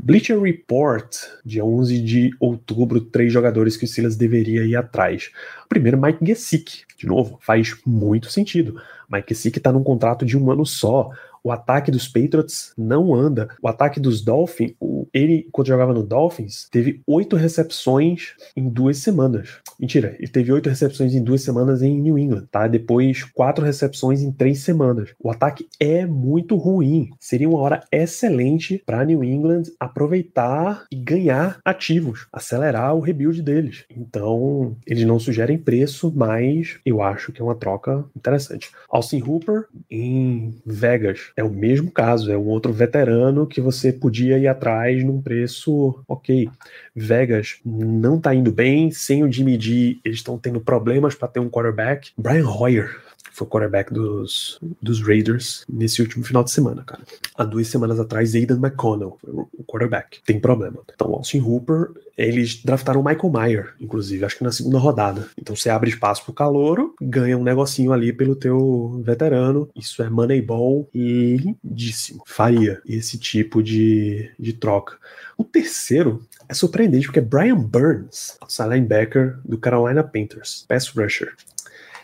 Bleacher Report, dia 11 de outubro, três jogadores que o Silas deveria ir atrás. Primeiro, Mike Gesicki. De novo, faz muito sentido. Mike Gesicki está num contrato de um ano só. O ataque dos Patriots não anda. O ataque dos Dolphins, ele, quando jogava no Dolphins, teve oito recepções em duas semanas. Mentira, ele teve oito recepções em duas semanas em New England, tá? Depois, quatro recepções em três semanas. O ataque é muito ruim. Seria uma hora excelente para New England aproveitar e ganhar ativos, acelerar o rebuild deles. Então, eles não sugerem preço, mas eu acho que é uma troca interessante. Austin Hooper em Vegas é o mesmo caso, é um outro veterano que você podia ir atrás num preço ok. Vegas não tá indo bem, sem o Jimmy eles estão tendo problemas para ter um quarterback. Brian Hoyer foi o quarterback dos, dos Raiders nesse último final de semana, cara. Há duas semanas atrás, Aidan McConnell, o quarterback, tem problema. Então, Austin Hooper, eles draftaram o Michael Mayer, inclusive, acho que na segunda rodada. Então, você abre espaço pro calouro, ganha um negocinho ali pelo teu veterano. Isso é moneyball lindíssimo. Faria esse tipo de, de troca. O terceiro é surpreendente porque é Brian Burns, linebacker do Carolina Panthers, pass rusher.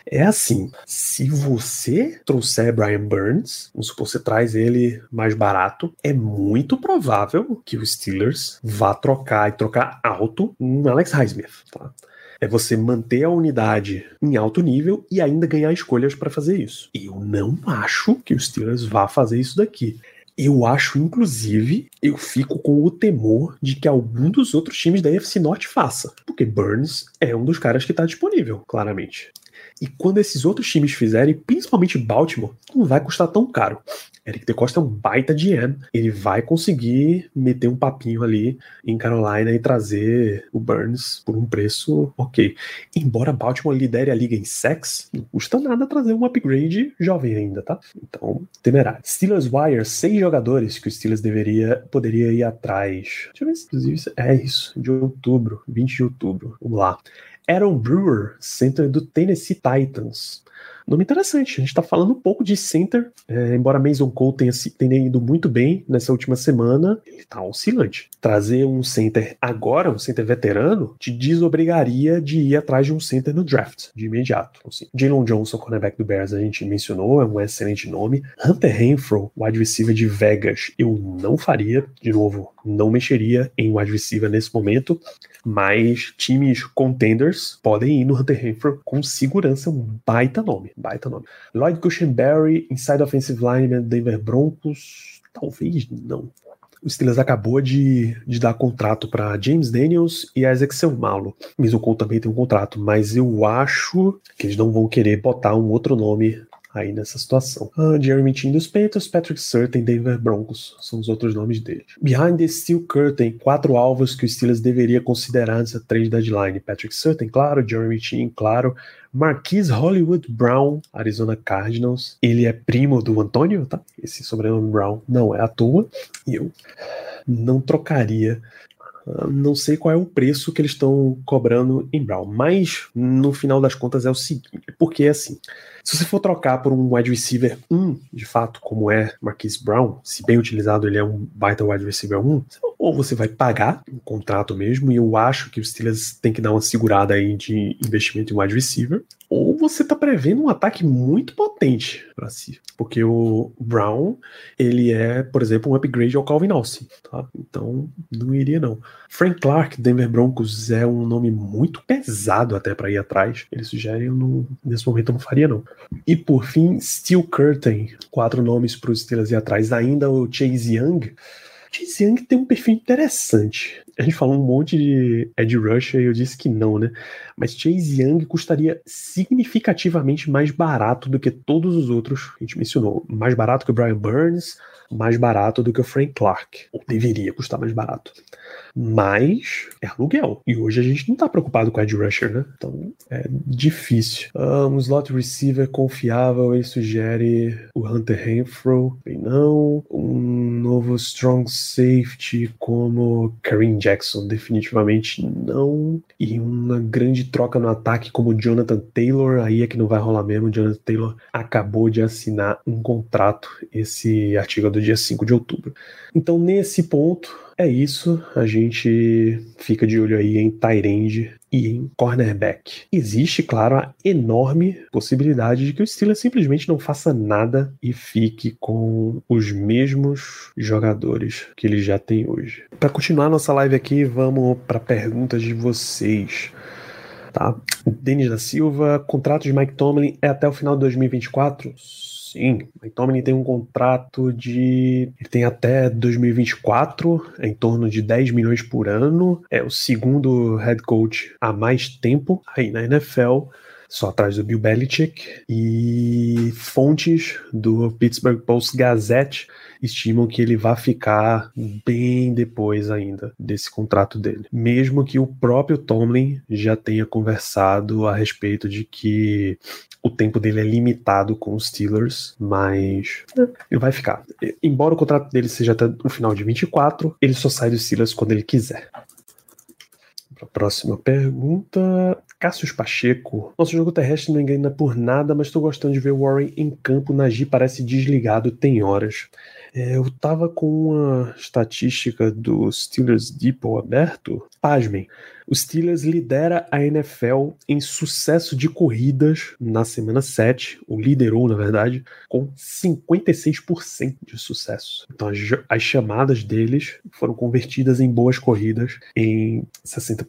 É assim, se você trouxer Brian Burns, vamos supor, você traz ele mais barato, é muito provável que o Steelers vá trocar e trocar alto em Alex Highsmith, tá? É você manter a unidade em alto nível e ainda ganhar escolhas para fazer isso. Eu não acho que o Steelers vá fazer isso daqui. Eu acho, inclusive, eu fico com o temor de que algum dos outros times da AFC Norte faça. Porque Burns é um dos caras que está disponível, claramente. E quando esses outros times fizerem, principalmente Baltimore, não vai custar tão caro. Eric DeCosta é um baita GM. Ele vai conseguir meter um papinho ali em Carolina e trazer o Burns por um preço ok. Embora Baltimore lidere a liga em sex, não custa nada trazer um upgrade jovem ainda, tá? Então, temerário. Steelers Wire, seis jogadores que o Steelers deveria, poderia ir atrás. Deixa eu ver se inclusive é isso, de outubro, 20 de outubro. Vamos lá. Aaron Brewer, center do Tennessee Titans. Nome interessante, a gente está falando um pouco de center, é, embora Mason Cole tenha, tenha ido muito bem nessa última semana, ele está oscilante. Trazer um center agora, um center veterano, te desobrigaria de ir atrás de um center no draft, de imediato. Assim. Jalen Johnson, cornerback do Bears, a gente mencionou, é um excelente nome. Hunter Renfro, wide receiver de Vegas, eu não faria, de novo, não mexeria em wide receiver nesse momento, mas times contenders podem ir no Hunter Renfro com segurança, um baita nome baita nome. Lloyd Cushenberry, inside offensive lineman Denver Broncos, talvez não. O Steelers acabou de, de dar contrato para James Daniels e Isaac Selmalo. Cole também tem um contrato, mas eu acho que eles não vão querer botar um outro nome aí nessa situação. Ah, Jeremy Chin dos Panthers, Patrick Surtain, Denver Broncos, são os outros nomes dele. Behind the Steel Curtain, quatro alvos que o Steelers deveria considerar nessa trade deadline. Patrick Surtain, claro, Jeremy Chin, claro, Marquise Hollywood Brown, Arizona Cardinals. Ele é primo do Antônio, tá? Esse sobrenome Brown não é à toa. E eu não trocaria não sei qual é o preço que eles estão cobrando em Brown, mas no final das contas é o seguinte, porque assim, se você for trocar por um wide receiver 1, de fato, como é Marquise Brown, se bem utilizado ele é um baita wide receiver 1, ou você vai pagar um contrato mesmo, e eu acho que os Steelers tem que dar uma segurada aí de investimento em wide receiver, ou você está prevendo um ataque muito potente para si. Porque o Brown, ele é, por exemplo, um upgrade ao Calvin Austin, tá? Então, não iria não. Frank Clark, Denver Broncos, é um nome muito pesado até para ir atrás. Ele sugere, eu nesse momento eu não faria não. E por fim, Steel Curtain, quatro nomes para os Steelers ir atrás. Ainda o Chase Young, Chase Young tem um perfil interessante. A gente falou um monte de Ed Rusher e eu disse que não, né? Mas Chase Young custaria significativamente mais barato do que todos os outros que a gente mencionou. Mais barato que o Brian Burns, mais barato do que o Frank Clark. Ou deveria custar mais barato. Mas é aluguel. E hoje a gente não tá preocupado com Ed Rusher, né? Então é difícil. Um slot receiver confiável, ele sugere o Hunter Renfro. Bem, não. Um novo strong safety como Kareem Jackson, definitivamente não. E uma grande troca no ataque como Jonathan Taylor, aí é que não vai rolar mesmo. Jonathan Taylor acabou de assinar um contrato, esse artigo é do dia 5 de outubro. Então, nesse ponto, é isso. A gente fica de olho aí em Tyrande e em cornerback. Existe, claro, a enorme possibilidade de que o Steelers simplesmente não faça nada e fique com os mesmos jogadores que ele já tem hoje. Para continuar nossa live aqui, vamos para perguntas de vocês. Tá? Denis da Silva, contrato de Mike Tomlin é até o final de 2024? Sim, Tomlin tem um contrato de. Ele tem até 2024, é em torno de 10 milhões por ano. É o segundo head coach há mais tempo aí na NFL só atrás do Bill Belichick, e fontes do Pittsburgh Post Gazette estimam que ele vai ficar bem depois ainda desse contrato dele. Mesmo que o próprio Tomlin já tenha conversado a respeito de que o tempo dele é limitado com os Steelers, mas ele vai ficar. Embora o contrato dele seja até o final de 24, ele só sai dos Steelers quando ele quiser. Para a próxima pergunta, Cássio Pacheco. Nosso jogo terrestre não engana por nada, mas estou gostando de ver Warren em campo. Nagy parece desligado, tem horas. É, eu tava com uma estatística do Steelers Depot aberto. Pasmem, o Steelers lidera a NFL em sucesso de corridas na semana 7, ou liderou, na verdade, com 56% de sucesso. Então as, as, chamadas deles foram convertidas em boas corridas em 60%.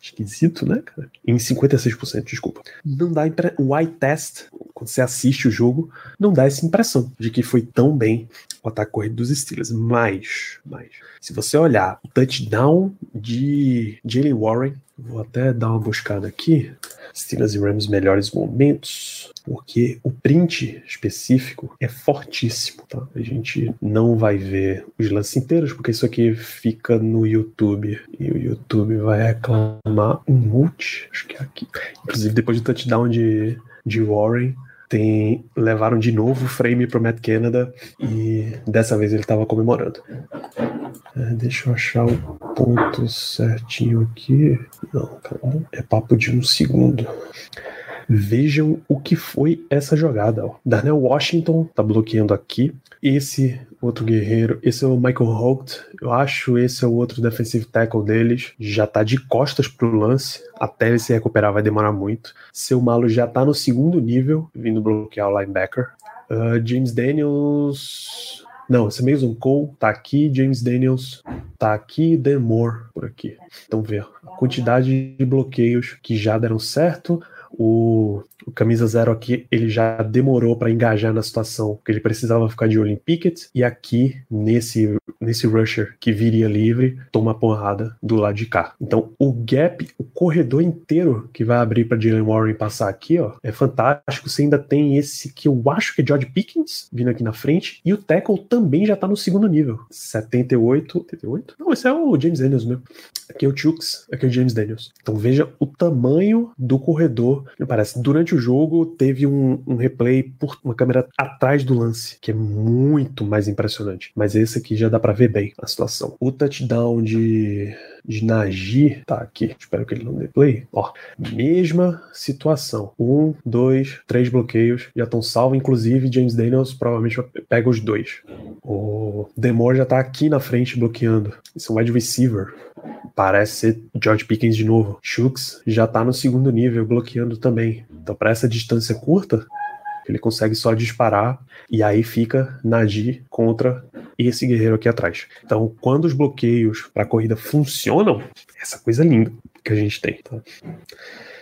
Esquisito, né, cara? Em 56%, desculpa. Não dá impre... o eye test, quando você assiste o jogo, não dá essa impressão de que foi tão bem o ataque corrido dos Steelers. Mas, mas, se você olhar o touchdown de Jalen Warren, vou até dar uma buscada aqui. Steelers e Rams melhores momentos, porque o print específico é fortíssimo, tá? A gente não vai ver os lances inteiros, porque isso aqui fica no YouTube e o YouTube vai reclamar um multi, acho que é aqui. Inclusive depois do touchdown de, de Warren, tem, levaram de novo o frame pro Matt Canada e dessa vez ele estava comemorando. É, deixa eu achar o ponto certinho aqui. Não, cara, é papo de um segundo. Vejam o que foi essa jogada. Ó. Darnell Washington tá bloqueando aqui. Esse outro guerreiro, esse é o Michael Holt. Eu acho esse é o outro defensive tackle deles. Já tá de costas pro lance. Até ele se recuperar vai demorar muito. Seu malo já tá no segundo nível, vindo bloquear o linebacker. Uh, James Daniels. Não, esse é Mason Cole tá aqui, James Daniels tá aqui, Dan Moore por aqui. Então vê a quantidade de bloqueios que já deram certo. O, o camisa zero aqui ele já demorou para engajar na situação, porque ele precisava ficar de olho em Pickett e aqui nesse nesse rusher que viria livre toma porrada do lado de cá. Então o gap, o corredor inteiro que vai abrir para Jalen Warren passar aqui, ó, é fantástico. Você ainda tem esse que eu acho que é George Pickens vindo aqui na frente e o tackle também já tá no segundo nível, 78, 78? Não, esse é o James Daniels mesmo. Aqui é o Chooks, aqui é o James Daniels. Então veja o tamanho do corredor. Me parece, durante o jogo teve um, um replay por uma câmera atrás do lance, que é muito mais impressionante. Mas esse aqui já dá para ver bem a situação. O touchdown de de Nagy, tá aqui, espero que ele não dê play. Ó, mesma situação. Um, dois, três bloqueios, já estão salvos, inclusive James Daniels provavelmente pega os dois. O Demore já tá aqui na frente bloqueando. Isso é um wide receiver. Parece ser George Pickens de novo. Shooks já tá no segundo nível, bloqueando também. Então, para essa distância curta, ele consegue só disparar e aí fica Nagy contra esse guerreiro aqui atrás. Então, quando os bloqueios para a corrida funcionam, essa coisa linda que a gente tem. Tá?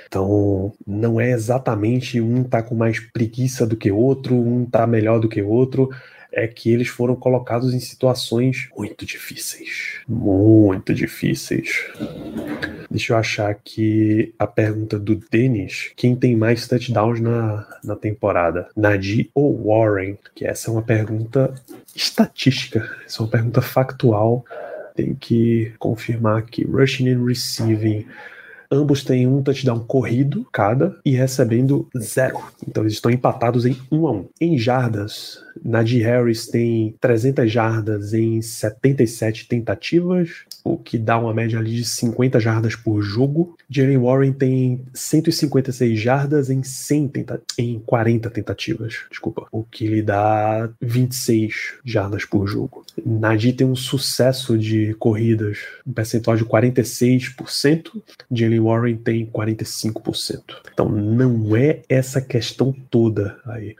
Então, não é exatamente um tá com mais preguiça do que outro, um tá melhor do que outro é que eles foram colocados em situações muito difíceis. Muito difíceis. Deixa eu achar aqui a pergunta do Denis: quem tem mais touchdowns na, na temporada? Nadir ou Warren? Que essa é uma pergunta estatística, essa é uma pergunta factual. Tem que confirmar aqui. Rushing and receiving. Ambos têm um touchdown corrido cada e recebendo zero. Então eles estão empatados em 1 um a 1. Um. Em jardas, Najee Harris tem 300 jardas em 77 tentativas, o que dá uma média ali de 50 jardas por jogo. Jalen Warren tem 156 jardas em 100 tenta em 40 tentativas, desculpa, o que lhe dá 26 jardas por jogo. Najee tem um sucesso de corridas, um percentual de 46%, Jalen Warren tem 45%. Então não é essa questão toda aí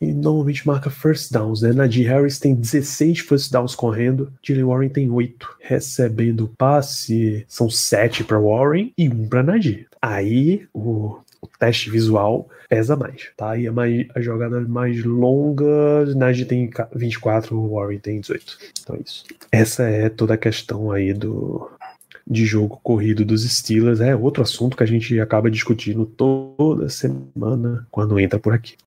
e normalmente marca first downs, né? Najee Harris tem 16 first downs correndo, Jalen Warren tem 8. Recebendo passe, são 7 para Warren e 1 para Najee. Aí o, o teste visual pesa mais, tá? E é mais, as jogadas mais longas, Nagy tem 24, o Warren tem 18. Então é isso. Essa é toda a questão aí do, de jogo corrido dos Steelers. É outro assunto que a gente acaba discutindo toda semana quando entra por aqui.